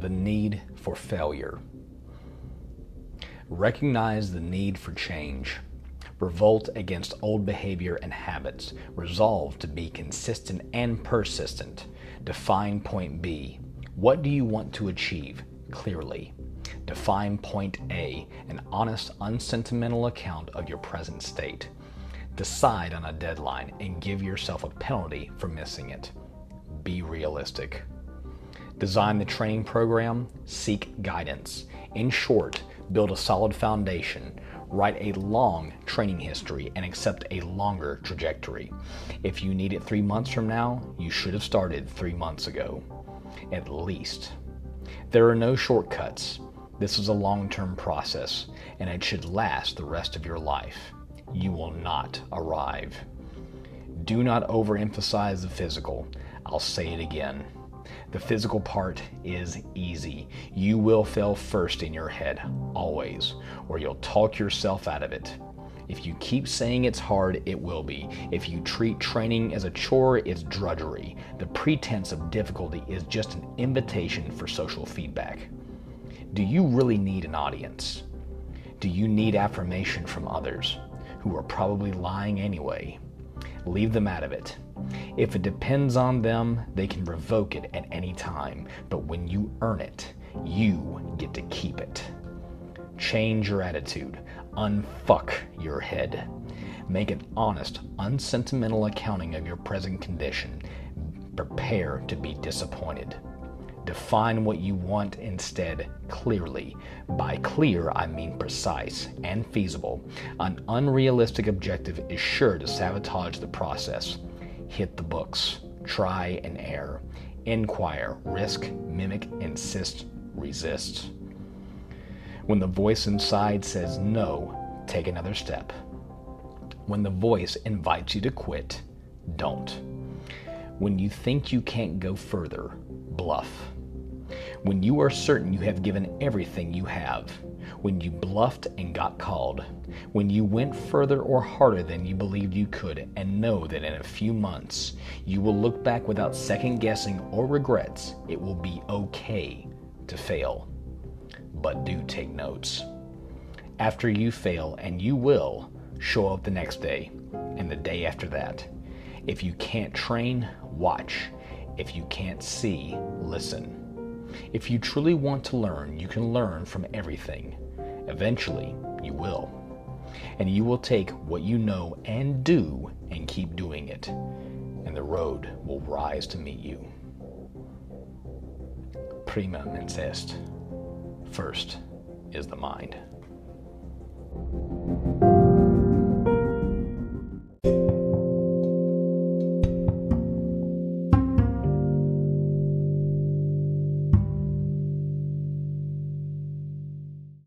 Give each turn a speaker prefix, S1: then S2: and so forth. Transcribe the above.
S1: The need for failure. Recognize the need for change. Revolt against old behavior and habits. Resolve to be consistent and persistent. Define point B. What do you want to achieve? Clearly. Define point A, an honest, unsentimental account of your present state. Decide on a deadline and give yourself a penalty for missing it. Be realistic. Design the training program, seek guidance. In short, build a solid foundation, write a long training history, and accept a longer trajectory. If you need it three months from now, you should have started three months ago. At least. There are no shortcuts. This is a long term process, and it should last the rest of your life. You will not arrive. Do not overemphasize the physical. I'll say it again. The physical part is easy. You will fail first in your head, always, or you'll talk yourself out of it. If you keep saying it's hard, it will be. If you treat training as a chore, it's drudgery. The pretense of difficulty is just an invitation for social feedback. Do you really need an audience? Do you need affirmation from others who are probably lying anyway? Leave them out of it. If it depends on them, they can revoke it at any time, but when you earn it, you get to keep it. Change your attitude. Unfuck your head. Make an honest, unsentimental accounting of your present condition. Prepare to be disappointed. Define what you want instead clearly. By clear, I mean precise and feasible. An unrealistic objective is sure to sabotage the process. Hit the books. Try and err. Inquire, risk, mimic, insist, resist. When the voice inside says no, take another step. When the voice invites you to quit, don't. When you think you can't go further, bluff. When you are certain you have given everything you have. When you bluffed and got called. When you went further or harder than you believed you could and know that in a few months you will look back without second guessing or regrets, it will be okay to fail. But do take notes. After you fail, and you will, show up the next day and the day after that. If you can't train, watch. If you can't see, listen. If you truly want to learn, you can learn from everything. Eventually, you will. And you will take what you know and do and keep doing it. And the road will rise to meet you. Prima est. First is the mind.